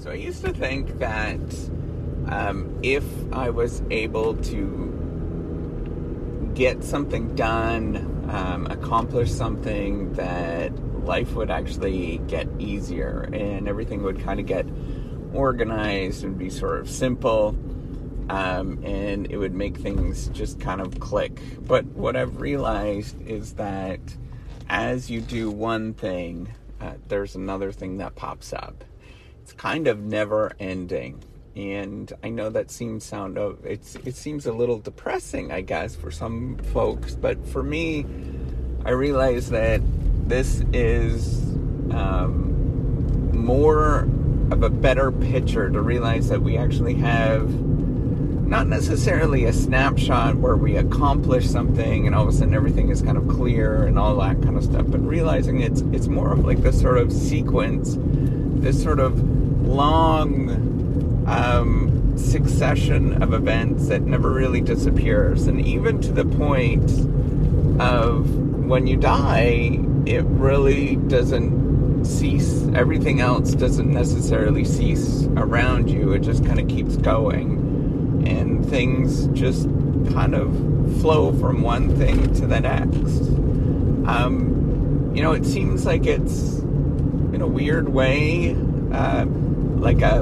So I used to think that um, if I was able to get something done, um, accomplish something, that life would actually get easier and everything would kind of get organized and be sort of simple. Um, and it would make things just kind of click. But what I've realized is that as you do one thing, uh, there's another thing that pops up it's kind of never ending. And I know that seems sound of it's it seems a little depressing, I guess, for some folks, but for me, I realize that this is um, more of a better picture to realize that we actually have not necessarily a snapshot where we accomplish something and all of a sudden everything is kind of clear and all that kind of stuff, but realizing it's it's more of like this sort of sequence, this sort of long um, succession of events that never really disappears. And even to the point of when you die, it really doesn't cease. Everything else doesn't necessarily cease around you, it just kind of keeps going. And things just kind of flow from one thing to the next. Um, you know, it seems like it's in a weird way. Uh, like a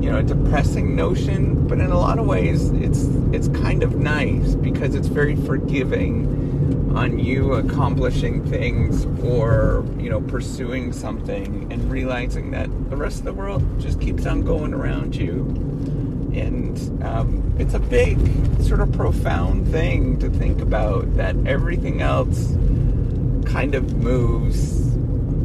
you know a depressing notion but in a lot of ways it's it's kind of nice because it's very forgiving on you accomplishing things or you know pursuing something and realizing that the rest of the world just keeps on going around you and um, it's a big sort of profound thing to think about that everything else kind of moves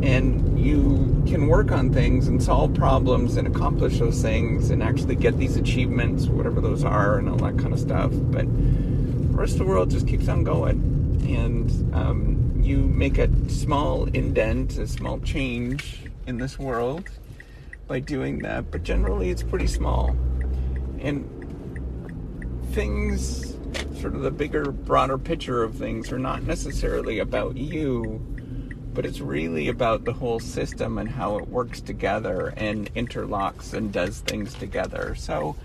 and you can work on things and solve problems and accomplish those things and actually get these achievements, whatever those are, and all that kind of stuff. But the rest of the world just keeps on going, and um, you make a small indent, a small change in this world by doing that. But generally, it's pretty small, and things, sort of the bigger, broader picture of things, are not necessarily about you but it's really about the whole system and how it works together and interlocks and does things together. So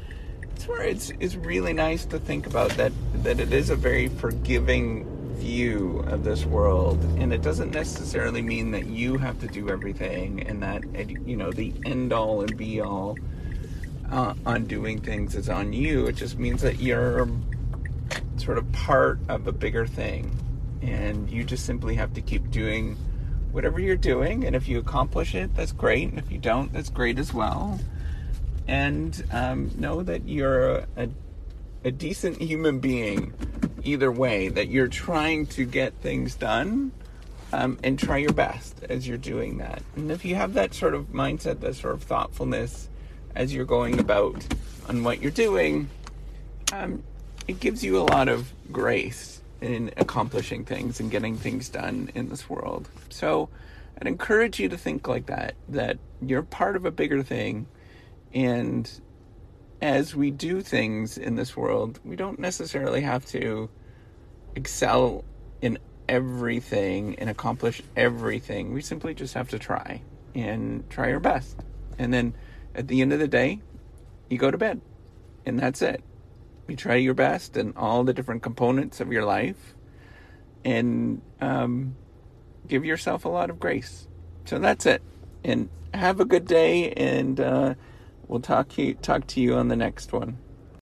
it's where it's it's really nice to think about that that it is a very forgiving view of this world. And it doesn't necessarily mean that you have to do everything and that you know the end all and be all uh, on doing things is on you. It just means that you're sort of part of a bigger thing. And you just simply have to keep doing whatever you're doing. And if you accomplish it, that's great. And if you don't, that's great as well. And um, know that you're a, a, decent human being either way, that you're trying to get things done. Um, and try your best as you're doing that. And if you have that sort of mindset, that sort of thoughtfulness as you're going about on what you're doing, um, it gives you a lot of grace in accomplishing things and getting things done in this world. So I'd encourage you to think like that, that you're part of a bigger thing. And as we do things in this world, we don't necessarily have to excel in everything and accomplish everything. We simply just have to try and try our best. And then at the end of the day, you go to bed. And that's it you try your best in all the different components of your life and um, give yourself a lot of grace. So that's it. And have a good day, and uh, we'll talk to you, talk to you on the next one.